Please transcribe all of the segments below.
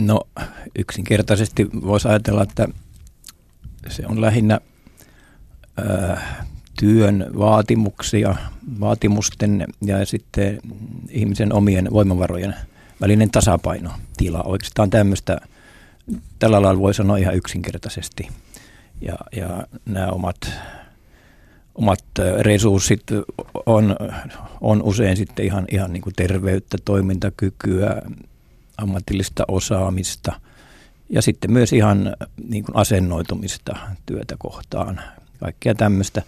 No yksinkertaisesti voisi ajatella, että se on lähinnä ää, työn vaatimuksia, vaatimusten ja sitten ihmisen omien voimavarojen välinen tasapaino tila. Oikeastaan tämmöistä, tällä lailla voi sanoa ihan yksinkertaisesti. Ja, ja nämä omat, omat resurssit on, on usein sitten ihan, ihan niin kuin terveyttä, toimintakykyä, ammatillista osaamista ja sitten myös ihan niin kuin asennoitumista työtä kohtaan, kaikkea tämmöistä.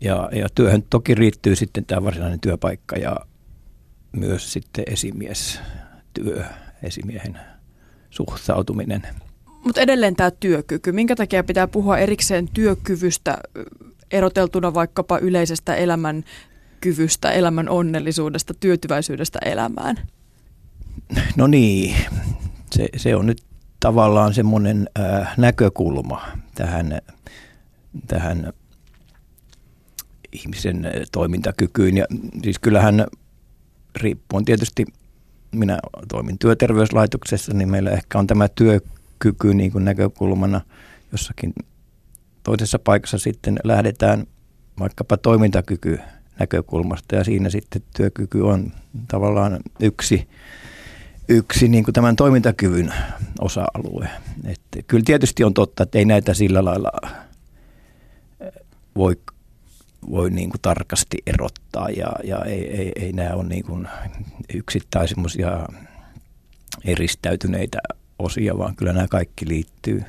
Ja, ja työhön toki riittyy sitten tämä varsinainen työpaikka ja myös sitten esimiestyö, esimiehen suhtautuminen. Mutta edelleen tämä työkyky. Minkä takia pitää puhua erikseen työkyvystä eroteltuna vaikkapa yleisestä elämän kyvystä, elämän onnellisuudesta, tyytyväisyydestä elämään? No niin, se, se on nyt tavallaan semmoinen äh, näkökulma tähän, tähän ihmisen toimintakykyyn. Ja siis kyllähän riippuen tietysti, minä toimin työterveyslaitoksessa, niin meillä ehkä on tämä työkyky niin kuin näkökulmana jossakin toisessa paikassa sitten lähdetään vaikkapa toimintakyky näkökulmasta ja siinä sitten työkyky on tavallaan yksi, yksi niin kuin tämän toimintakyvyn osa-alue. Että kyllä tietysti on totta, että ei näitä sillä lailla voi voi niin kuin tarkasti erottaa ja, ja ei, ei, ei nämä ole niin kuin yksittäin eristäytyneitä osia, vaan kyllä nämä kaikki liittyy,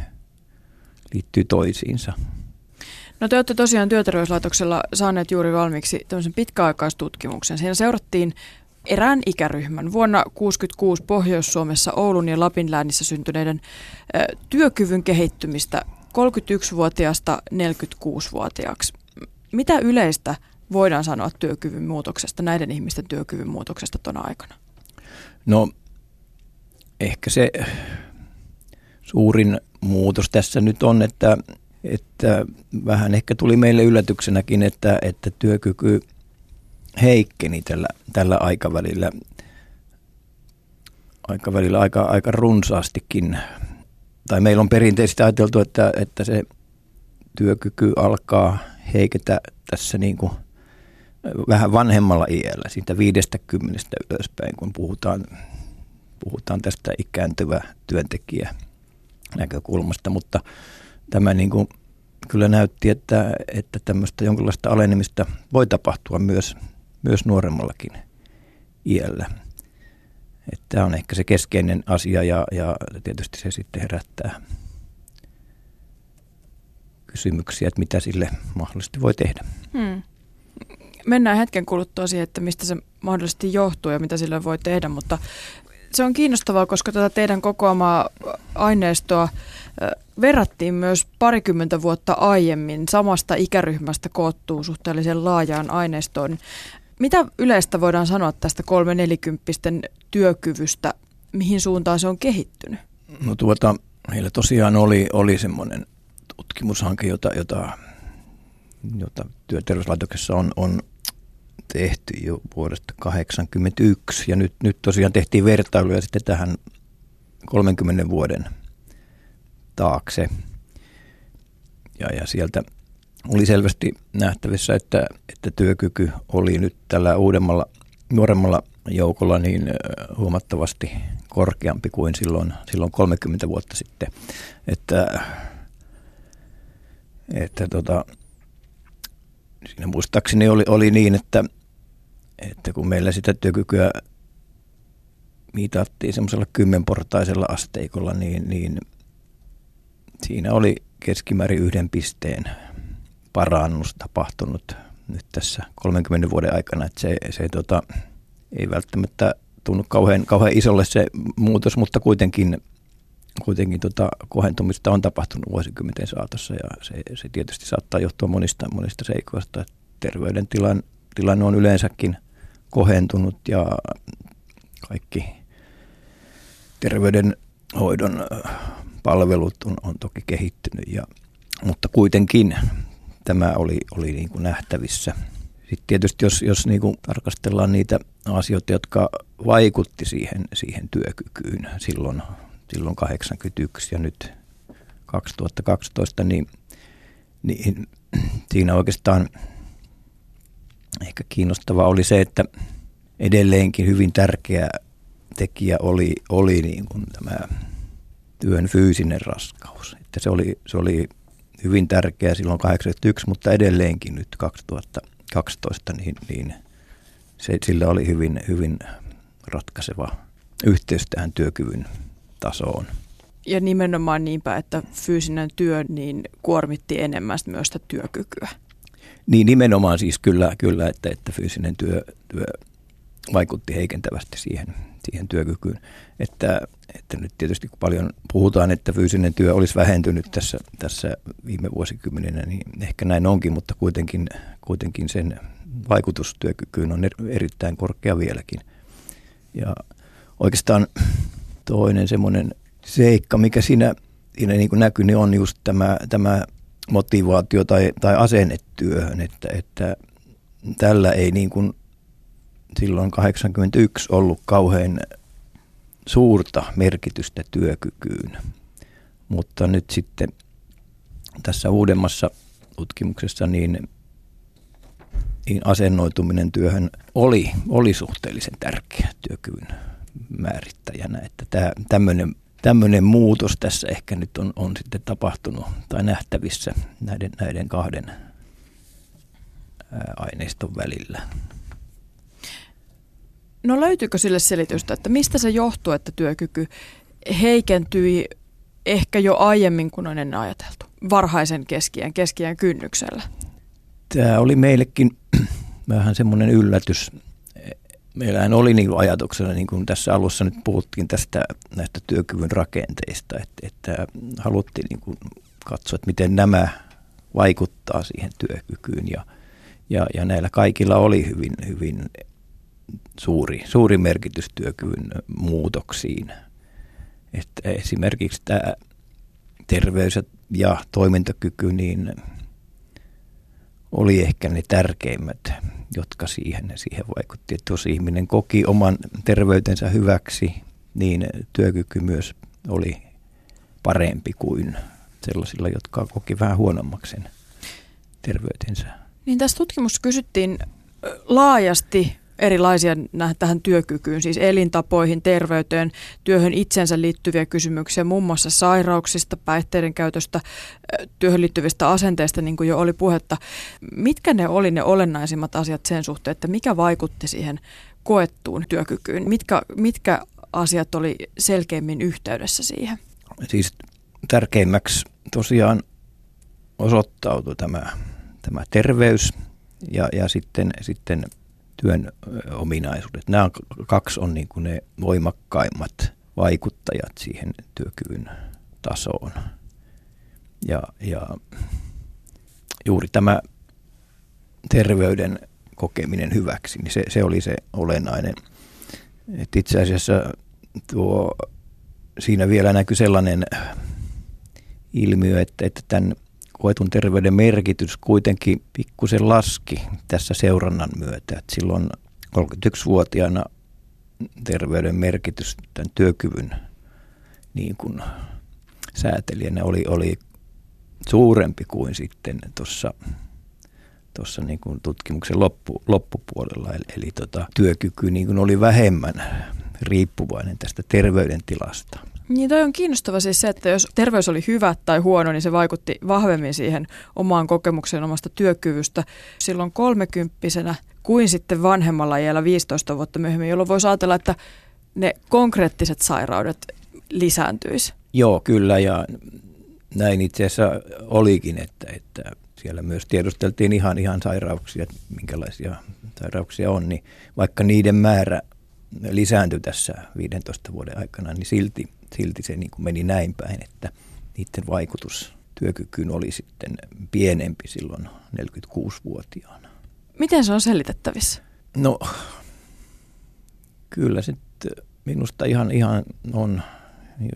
liittyy toisiinsa. No te olette tosiaan työterveyslaitoksella saaneet juuri valmiiksi tämmöisen pitkäaikaistutkimuksen. Siinä seurattiin erään ikäryhmän vuonna 1966 Pohjois-Suomessa Oulun ja Lapin läänissä syntyneiden työkyvyn kehittymistä 31-vuotiaasta 46-vuotiaaksi. Mitä yleistä voidaan sanoa työkyvyn muutoksesta, näiden ihmisten työkyvyn muutoksesta tuona aikana? No ehkä se suurin muutos tässä nyt on, että, että vähän ehkä tuli meille yllätyksenäkin, että, että työkyky heikkeni tällä, tällä aikavälillä, aikavälillä aika, aika runsaastikin. Tai meillä on perinteisesti ajateltu, että, että se työkyky alkaa heiketä tässä niin kuin vähän vanhemmalla iällä, siitä 50 ylöspäin, kun puhutaan, puhutaan tästä ikääntyvä työntekijä näkökulmasta, mutta tämä niin kuin kyllä näytti, että, että tämmöistä jonkinlaista alenemista voi tapahtua myös, myös nuoremmallakin iällä. Että tämä on ehkä se keskeinen asia ja, ja tietysti se sitten herättää kysymyksiä, että mitä sille mahdollisesti voi tehdä. Hmm. Mennään hetken kuluttua siihen, että mistä se mahdollisesti johtuu ja mitä sille voi tehdä, mutta se on kiinnostavaa, koska tätä teidän kokoamaa aineistoa verrattiin myös parikymmentä vuotta aiemmin samasta ikäryhmästä koottuu suhteellisen laajaan aineistoon. Mitä yleistä voidaan sanoa tästä kolme nelikymppisten työkyvystä, mihin suuntaan se on kehittynyt? No tuota, heillä tosiaan oli, oli semmoinen tutkimushanke, jota, jota, jota työterveyslaitoksessa on, on tehty jo vuodesta 1981 ja nyt, nyt tosiaan tehtiin vertailuja sitten tähän 30 vuoden taakse. Ja, ja sieltä oli selvästi nähtävissä, että, että työkyky oli nyt tällä uudemmalla, nuoremmalla joukolla niin huomattavasti korkeampi kuin silloin, silloin 30 vuotta sitten. Että että tota, siinä muistaakseni oli, oli niin, että, että kun meillä sitä työkykyä mitattiin semmoisella kymmenportaisella asteikolla, niin, niin siinä oli keskimäärin yhden pisteen parannus tapahtunut nyt tässä 30 vuoden aikana. Että se, se tota, ei välttämättä tunnu kauhean, kauhean isolle se muutos, mutta kuitenkin kuitenkin tota kohentumista on tapahtunut vuosikymmenten saatossa ja se, se tietysti saattaa johtua monista, monista seikoista. Terveydentilan tilanne on yleensäkin kohentunut ja kaikki terveydenhoidon palvelut on, on toki kehittynyt, ja, mutta kuitenkin tämä oli, oli niin kuin nähtävissä. Sitten tietysti jos, jos niin kuin tarkastellaan niitä asioita, jotka vaikutti siihen, siihen työkykyyn silloin, silloin 81 ja nyt 2012, niin, niin siinä oikeastaan ehkä kiinnostavaa oli se, että edelleenkin hyvin tärkeä tekijä oli, oli niin kuin tämä työn fyysinen raskaus. Että se, oli, se oli hyvin tärkeä silloin 81, mutta edelleenkin nyt 2012, niin, niin se, sillä oli hyvin, hyvin ratkaiseva yhteys tähän työkyvyn tasoon. Ja nimenomaan niinpä, että fyysinen työ niin kuormitti enemmän myös sitä työkykyä. Niin nimenomaan siis kyllä, kyllä että, että fyysinen työ, työ vaikutti heikentävästi siihen, siihen työkykyyn. Että, että nyt tietysti kun paljon puhutaan, että fyysinen työ olisi vähentynyt tässä, tässä viime vuosikymmeninä, niin ehkä näin onkin, mutta kuitenkin, kuitenkin sen vaikutus työkykyyn on er, erittäin korkea vieläkin. Ja oikeastaan toinen semmoinen seikka, mikä siinä, siinä niin kuin näkyy, niin on just tämä, tämä motivaatio tai, tai asenne työhön, että, että tällä ei niin kuin silloin 81 ollut kauhean suurta merkitystä työkykyyn. Mutta nyt sitten tässä uudemmassa tutkimuksessa niin, niin asennoituminen työhön oli, oli suhteellisen tärkeä työkyvyn määrittäjänä. Että tämä, tämmöinen, tämmöinen muutos tässä ehkä nyt on, on sitten tapahtunut tai nähtävissä näiden, näiden kahden aineiston välillä. No löytyykö sille selitystä, että mistä se johtuu, että työkyky heikentyi ehkä jo aiemmin kuin on ennen ajateltu, varhaisen keskiään, keskiään kynnyksellä? Tämä oli meillekin vähän semmoinen yllätys. Meillähän oli niin ajatuksena, niin kuin tässä alussa nyt puhuttiin tästä näistä työkyvyn rakenteista, että, että haluttiin niin kuin katsoa, että miten nämä vaikuttaa siihen työkykyyn ja, ja, ja näillä kaikilla oli hyvin, hyvin suuri, suuri merkitys työkyvyn muutoksiin. Että esimerkiksi tämä terveys ja toimintakyky niin oli ehkä ne tärkeimmät, jotka siihen, siihen vaikutti. Että jos ihminen koki oman terveytensä hyväksi, niin työkyky myös oli parempi kuin sellaisilla, jotka koki vähän huonommaksi terveytensä. Niin tässä tutkimuksessa kysyttiin laajasti erilaisia tähän työkykyyn, siis elintapoihin, terveyteen, työhön itsensä liittyviä kysymyksiä, muun muassa sairauksista, päihteiden käytöstä, työhön liittyvistä asenteista, niin kuin jo oli puhetta. Mitkä ne oli ne olennaisimmat asiat sen suhteen, että mikä vaikutti siihen koettuun työkykyyn? Mitkä, mitkä asiat oli selkeimmin yhteydessä siihen? Siis tärkeimmäksi tosiaan osoittautui tämä, tämä terveys ja, ja sitten, sitten työn ominaisuudet. Nämä kaksi on niin kuin ne voimakkaimmat vaikuttajat siihen työkyvyn tasoon. Ja, ja juuri tämä terveyden kokeminen hyväksi, niin se, se oli se olennainen. Et itse asiassa tuo, siinä vielä näkyy sellainen ilmiö, että, että tämän koetun terveyden merkitys kuitenkin pikkusen laski tässä seurannan myötä. Että silloin 31-vuotiaana terveyden merkitys tämän työkyvyn niin kuin säätelijänä oli, oli suurempi kuin sitten tuossa tuossa niin kuin tutkimuksen loppu, loppupuolella. Eli, eli tota, työkyky niin kuin oli vähemmän riippuvainen tästä terveydentilasta. Niin toi on kiinnostava siis se, että jos terveys oli hyvä tai huono, niin se vaikutti vahvemmin siihen omaan kokemukseen omasta työkyvystä silloin kolmekymppisenä kuin sitten vanhemmalla iällä 15 vuotta myöhemmin, jolloin voisi ajatella, että ne konkreettiset sairaudet lisääntyisi. Joo, kyllä ja näin itse asiassa olikin, että, että siellä myös tiedusteltiin ihan, ihan sairauksia, minkälaisia sairauksia on, niin vaikka niiden määrä lisääntyi tässä 15 vuoden aikana, niin silti silti se niin kuin meni näin päin, että niiden vaikutus työkykyyn oli sitten pienempi silloin 46-vuotiaana. Miten se on selitettävissä? No, kyllä se minusta ihan, ihan on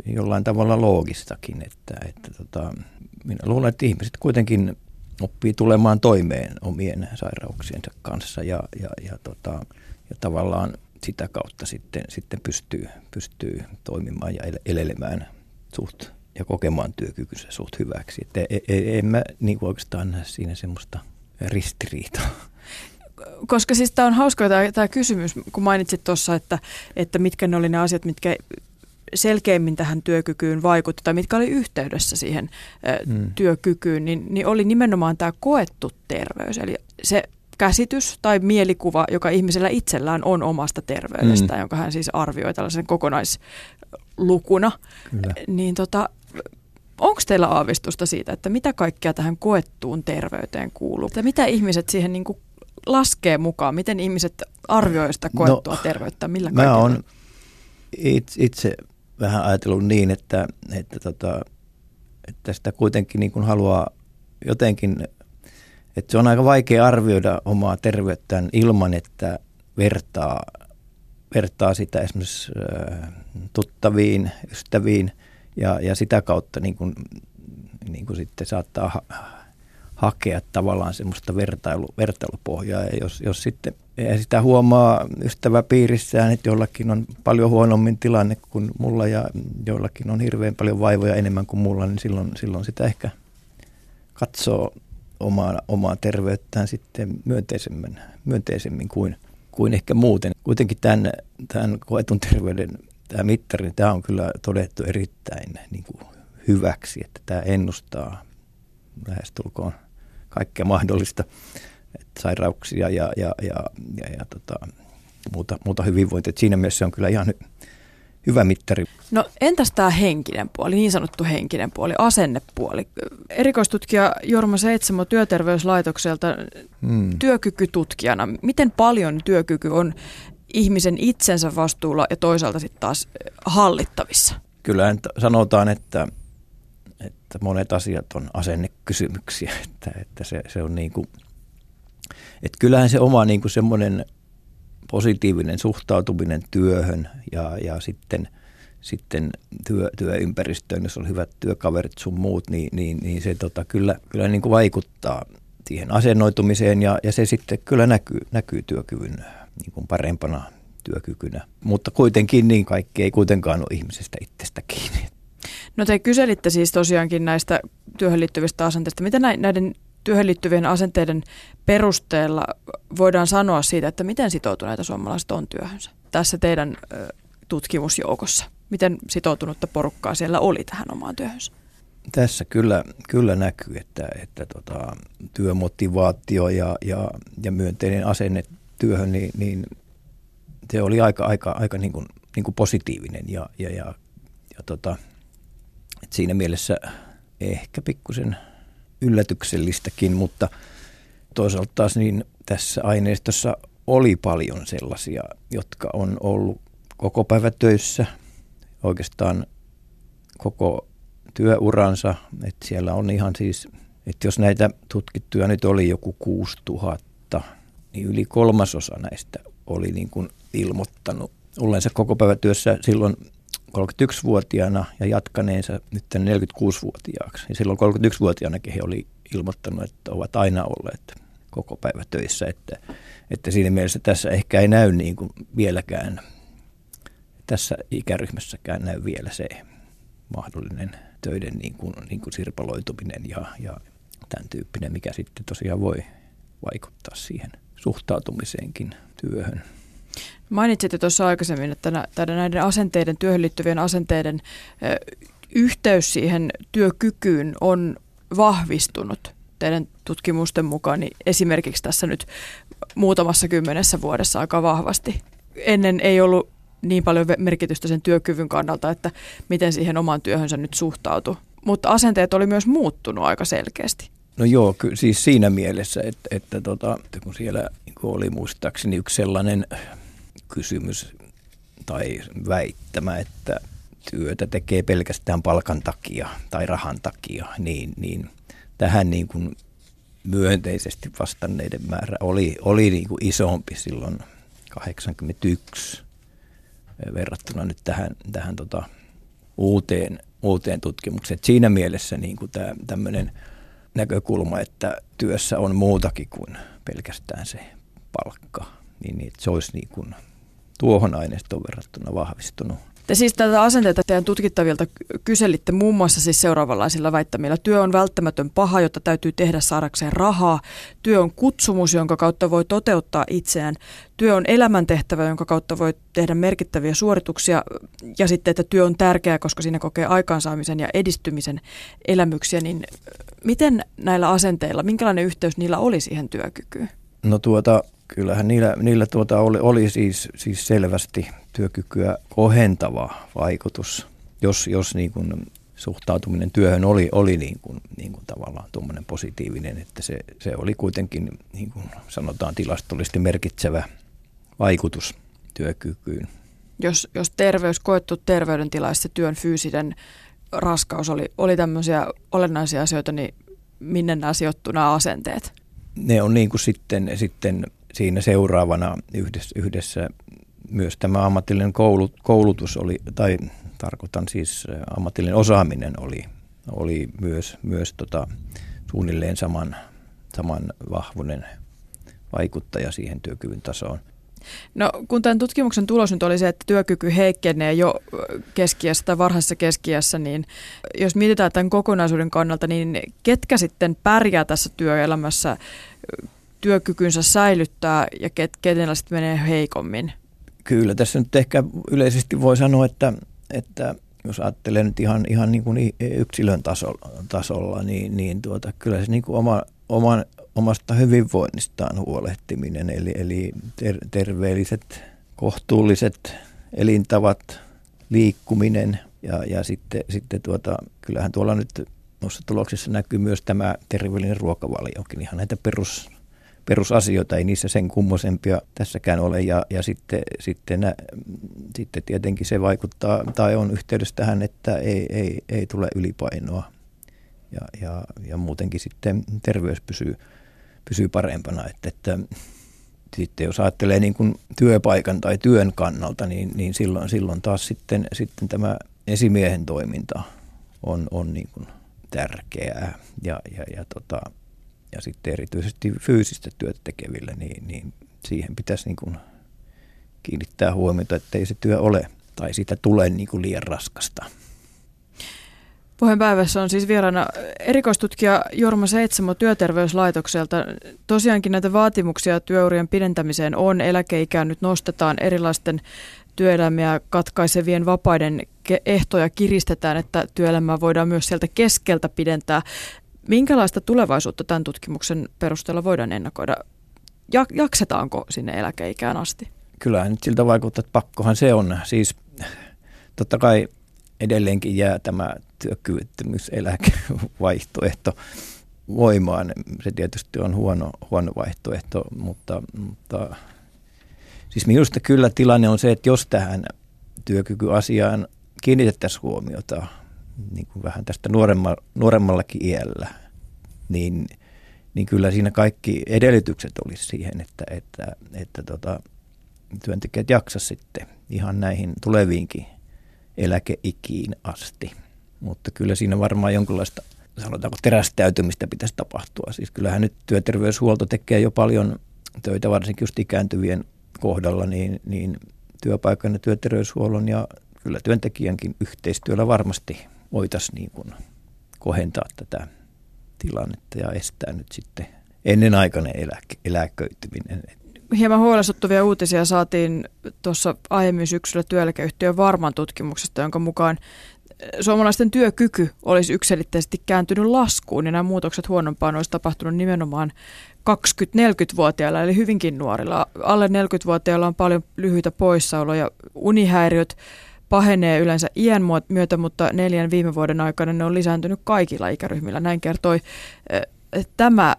jollain tavalla loogistakin, että, että tota, minä luulen, että ihmiset kuitenkin oppii tulemaan toimeen omien sairauksiensa kanssa ja, ja, ja, tota, ja tavallaan sitä kautta sitten, sitten pystyy, pystyy toimimaan ja elelemään suht ja kokemaan työkykynsä suht hyväksi. Että en, e, en mä niin oikeastaan näe siinä semmoista ristiriitaa. Koska siis tämä on hauska tämä, tämä kysymys, kun mainitsit tuossa, että, että mitkä ne oli ne asiat, mitkä selkeimmin tähän työkykyyn vaikutti tai mitkä oli yhteydessä siihen mm. työkykyyn, niin, niin oli nimenomaan tämä koettu terveys. Eli se käsitys tai mielikuva, joka ihmisellä itsellään on omasta terveydestään, mm. jonka hän siis arvioi tällaisen kokonaislukuna. Kyllä. Niin tota, onko teillä aavistusta siitä, että mitä kaikkea tähän koettuun terveyteen kuuluu? Ja mitä ihmiset siihen niin kuin laskee mukaan? Miten ihmiset arvioivat sitä koettua no, terveyttä? Millä mä oon itse, itse vähän ajatellut niin, että, että, tota, että sitä kuitenkin niin kuin haluaa jotenkin, että se on aika vaikea arvioida omaa terveyttään ilman, että vertaa, vertaa sitä esimerkiksi tuttaviin, ystäviin ja, ja sitä kautta niin kuin, niin kuin sitten saattaa ha- hakea tavallaan semmoista vertailu, vertailupohjaa. Ja jos, jos sitten ja sitä huomaa ystäväpiirissään, että jollakin on paljon huonommin tilanne kuin mulla ja jollakin on hirveän paljon vaivoja enemmän kuin mulla, niin silloin, silloin sitä ehkä katsoo omaa, omaa terveyttään sitten myönteisemmin, myönteisemmin kuin, kuin ehkä muuten. Kuitenkin tämän, tämän koetun terveyden tämä mittari, tämä on kyllä todettu erittäin niin kuin hyväksi, että tämä ennustaa lähestulkoon kaikkea mahdollista että sairauksia ja, ja, ja, ja, ja tota, muuta, muuta hyvinvointia. Siinä mielessä se on kyllä ihan hyvä mittari. No entäs tämä henkinen puoli, niin sanottu henkinen puoli, asennepuoli? Erikoistutkija Jorma Seitsemä Työterveyslaitokselta hmm. työkykytutkijana, miten paljon työkyky on ihmisen itsensä vastuulla ja toisaalta sitten taas hallittavissa? Kyllä sanotaan, että, että monet asiat on asennekysymyksiä, että, että se, se on niin kuin – että kyllähän se oma niin kuin semmoinen positiivinen suhtautuminen työhön ja, ja sitten, sitten työ, työympäristöön, jos on hyvät työkaverit sun muut, niin, niin, niin se tota, kyllä, kyllä niin kuin vaikuttaa siihen asennoitumiseen ja, ja se sitten kyllä näkyy, näkyy työkyvyn niin kuin parempana työkykynä. Mutta kuitenkin niin kaikki ei kuitenkaan ole ihmisestä itsestä kiinni. No te kyselitte siis tosiaankin näistä työhön liittyvistä asenteista. Miten näiden työhön liittyvien asenteiden perusteella voidaan sanoa siitä, että miten sitoutuneita suomalaiset on työhönsä tässä teidän tutkimusjoukossa? Miten sitoutunutta porukkaa siellä oli tähän omaan työhönsä? Tässä kyllä, kyllä näkyy, että, että tota, työmotivaatio ja, ja, ja myönteinen asenne työhön, niin, niin se oli aika, aika, aika niin kuin, niin kuin positiivinen ja, ja, ja, ja tota, että siinä mielessä ehkä pikkusen – yllätyksellistäkin, mutta toisaalta taas niin tässä aineistossa oli paljon sellaisia, jotka on ollut koko päivä töissä, oikeastaan koko työuransa, että siellä on ihan siis, että jos näitä tutkittuja nyt oli joku 6000, niin yli kolmasosa näistä oli niin kuin ilmoittanut. Olleensa koko päivä työssä silloin 31-vuotiaana ja jatkaneensa nyt 46-vuotiaaksi. Ja silloin 31-vuotiaanakin he oli ilmoittanut, että ovat aina olleet koko päivä töissä, että, että siinä mielessä tässä ehkä ei näy niin kuin vieläkään, tässä ikäryhmässäkään näy vielä se mahdollinen töiden niin kuin, niin kuin sirpaloituminen ja, ja tämän tyyppinen, mikä sitten tosiaan voi vaikuttaa siihen suhtautumiseenkin työhön. Mainitsitte tuossa aikaisemmin, että näiden asenteiden, työhön liittyvien asenteiden yhteys siihen työkykyyn on vahvistunut teidän tutkimusten mukaan, niin esimerkiksi tässä nyt muutamassa kymmenessä vuodessa aika vahvasti. Ennen ei ollut niin paljon merkitystä sen työkyvyn kannalta, että miten siihen omaan työhönsä nyt suhtautui. Mutta asenteet oli myös muuttunut aika selkeästi. No joo, ky- siis siinä mielessä, että, että, tota, kun siellä niin oli muistaakseni yksi sellainen kysymys tai väittämä, että työtä tekee pelkästään palkan takia tai rahan takia, niin, niin tähän niin kuin myönteisesti vastanneiden määrä oli, oli niin kuin isompi silloin 81 verrattuna nyt tähän, tähän tota uuteen, uuteen tutkimukseen. Et siinä mielessä niin kuin tämä tämmöinen näkökulma, että työssä on muutakin kuin pelkästään se palkka, niin, niin se olisi niin kuin tuohon aineistoon verrattuna vahvistunut. Te siis tätä asenteita teidän tutkittavilta kyselitte muun muassa siis seuraavanlaisilla väittämillä. Työ on välttämätön paha, jota täytyy tehdä saadakseen rahaa. Työ on kutsumus, jonka kautta voi toteuttaa itseään. Työ on elämäntehtävä, jonka kautta voi tehdä merkittäviä suorituksia. Ja sitten, että työ on tärkeää, koska siinä kokee aikaansaamisen ja edistymisen elämyksiä. Niin miten näillä asenteilla, minkälainen yhteys niillä oli siihen työkykyyn? No tuota, kyllähän niillä, niillä tuota oli, oli siis, siis selvästi työkykyä kohentava vaikutus, jos, jos niin kuin suhtautuminen työhön oli, oli niin kuin, niin kuin tavallaan tuommoinen positiivinen, että se, se oli kuitenkin niin kuin sanotaan tilastollisesti merkitsevä vaikutus työkykyyn. Jos, jos terveys, koettu terveydentila ja työn fyysinen raskaus oli, oli tämmöisiä olennaisia asioita, niin minne nämä sijoittuu nämä asenteet? Ne on niin kuin sitten, sitten siinä seuraavana yhdessä, yhdessä myös tämä ammatillinen koulut, koulutus oli, tai tarkoitan siis ammatillinen osaaminen oli, oli myös, myös tota, suunnilleen saman, saman vahvuinen vaikuttaja siihen työkyvyn tasoon. No kun tämän tutkimuksen tulos nyt oli se, että työkyky heikkenee jo keskiässä tai varhaisessa keskiässä, niin jos mietitään tämän kokonaisuuden kannalta, niin ketkä sitten pärjää tässä työelämässä työkykynsä säilyttää ja ket, kenellä sitten menee heikommin? Kyllä, tässä nyt ehkä yleisesti voi sanoa, että, että jos ajattelee nyt ihan, ihan niin kuin yksilön tasolla, tasolla niin, niin tuota, kyllä se niin kuin oma, oman, omasta hyvinvoinnistaan huolehtiminen, eli, eli ter, terveelliset, kohtuulliset elintavat, liikkuminen ja, ja sitten, sitten tuota, kyllähän tuolla nyt noissa tuloksissa näkyy myös tämä terveellinen ruokavaliokin, ihan näitä perus, perusasioita, ei niissä sen kummosempia tässäkään ole. Ja, ja sitten, sitten, nä, sitten tietenkin se vaikuttaa tai on yhteydessä tähän, että ei, ei, ei tule ylipainoa ja, ja, ja muutenkin sitten terveys pysyy, pysyy parempana. Että, että sitten jos ajattelee niin kuin työpaikan tai työn kannalta, niin, niin silloin, silloin taas sitten, sitten tämä esimiehen toiminta on, on niin kuin tärkeää ja, ja, ja tota, ja sitten erityisesti fyysistä työtä tekeville, niin, niin siihen pitäisi niin kuin kiinnittää huomiota, että ei se työ ole tai siitä tulee niin kuin liian raskasta. Puheenpäivässä on siis vieraana erikoistutkija Jorma Seitsamo työterveyslaitokselta. Tosiaankin näitä vaatimuksia työurien pidentämiseen on. Eläkeikää nyt nostetaan erilaisten työelämiä katkaisevien vapaiden ehtoja kiristetään, että työelämää voidaan myös sieltä keskeltä pidentää. Minkälaista tulevaisuutta tämän tutkimuksen perusteella voidaan ennakoida? Jaksetaanko sinne eläkeikään asti? Kyllähän nyt siltä vaikuttaa, että pakkohan se on. Siis totta kai edelleenkin jää tämä työkyvyttömyyseläkevaihtoehto voimaan. Se tietysti on huono, huono vaihtoehto, mutta, mutta siis minusta kyllä tilanne on se, että jos tähän työkykyasiaan kiinnitettäisiin huomiota, niin kuin vähän tästä nuoremma, nuoremmallakin iällä, niin, niin kyllä siinä kaikki edellytykset olisi siihen, että, että, että tota, työntekijät jaksa sitten ihan näihin tuleviinkin eläkeikiin asti. Mutta kyllä siinä varmaan jonkinlaista sanotaanko terästäytymistä pitäisi tapahtua. Siis kyllähän nyt työterveyshuolto tekee jo paljon töitä, varsinkin just ikääntyvien kohdalla, niin, niin työpaikan ja työterveyshuollon ja kyllä työntekijänkin yhteistyöllä varmasti voitaisiin niin kuin kohentaa tätä tilannetta ja estää nyt sitten ennenaikainen eläke, eläköityminen. Hieman huolestuttavia uutisia saatiin tuossa aiemmin syksyllä työeläkeyhtiön Varman tutkimuksesta, jonka mukaan suomalaisten työkyky olisi yksilitteisesti kääntynyt laskuun ja nämä muutokset huonompaan olisi tapahtunut nimenomaan 20-40-vuotiailla eli hyvinkin nuorilla. Alle 40-vuotiailla on paljon lyhyitä poissaoloja, unihäiriöt, pahenee yleensä iän myötä, mutta neljän viime vuoden aikana ne on lisääntynyt kaikilla ikäryhmillä. Näin kertoi tämä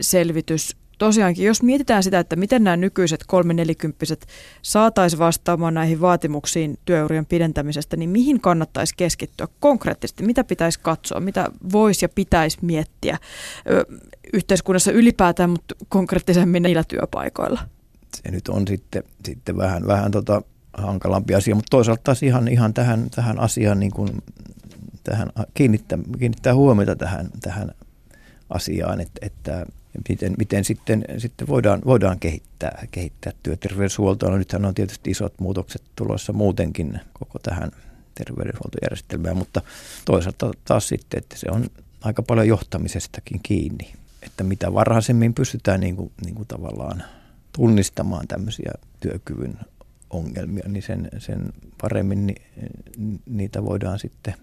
selvitys. Tosiaankin, jos mietitään sitä, että miten nämä nykyiset kolme-nelikymppiset saataisiin vastaamaan näihin vaatimuksiin työurien pidentämisestä, niin mihin kannattaisi keskittyä konkreettisesti? Mitä pitäisi katsoa? Mitä voisi ja pitäisi miettiä yhteiskunnassa ylipäätään, mutta konkreettisemmin niillä työpaikoilla? Se nyt on sitten, sitten vähän, vähän tota hankalampi asia, mutta toisaalta taas ihan, ihan tähän, tähän asiaan niin kuin, tähän, kiinnittää, kiinnittää huomiota tähän, tähän asiaan, että, että miten, miten sitten, sitten voidaan, voidaan kehittää, kehittää työterveyshuoltoa. No nythän on tietysti isot muutokset tulossa muutenkin koko tähän terveydenhuoltojärjestelmään, mutta toisaalta taas sitten, että se on aika paljon johtamisestakin kiinni, että mitä varhaisemmin pystytään niin kuin, niin kuin tavallaan tunnistamaan tämmöisiä työkyvyn ongelmia, niin sen, sen paremmin ni, niitä voidaan sitten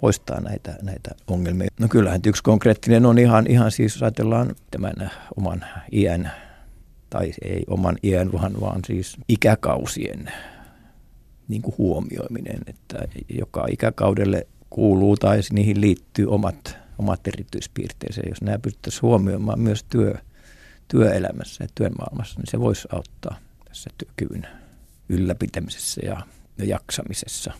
poistaa näitä, näitä ongelmia. No kyllähän yksi konkreettinen on ihan, ihan siis, jos ajatellaan tämän oman iän, tai ei oman iän, vaan, vaan siis ikäkausien niin kuin huomioiminen, että joka ikäkaudelle kuuluu tai niihin liittyy omat, omat erityispiirteensä. Jos nämä pystyttäisiin huomioimaan myös työ, työelämässä ja työn maailmassa, niin se voisi auttaa tässä työkyvyn ylläpitämisessä ja, ja jaksamisessa.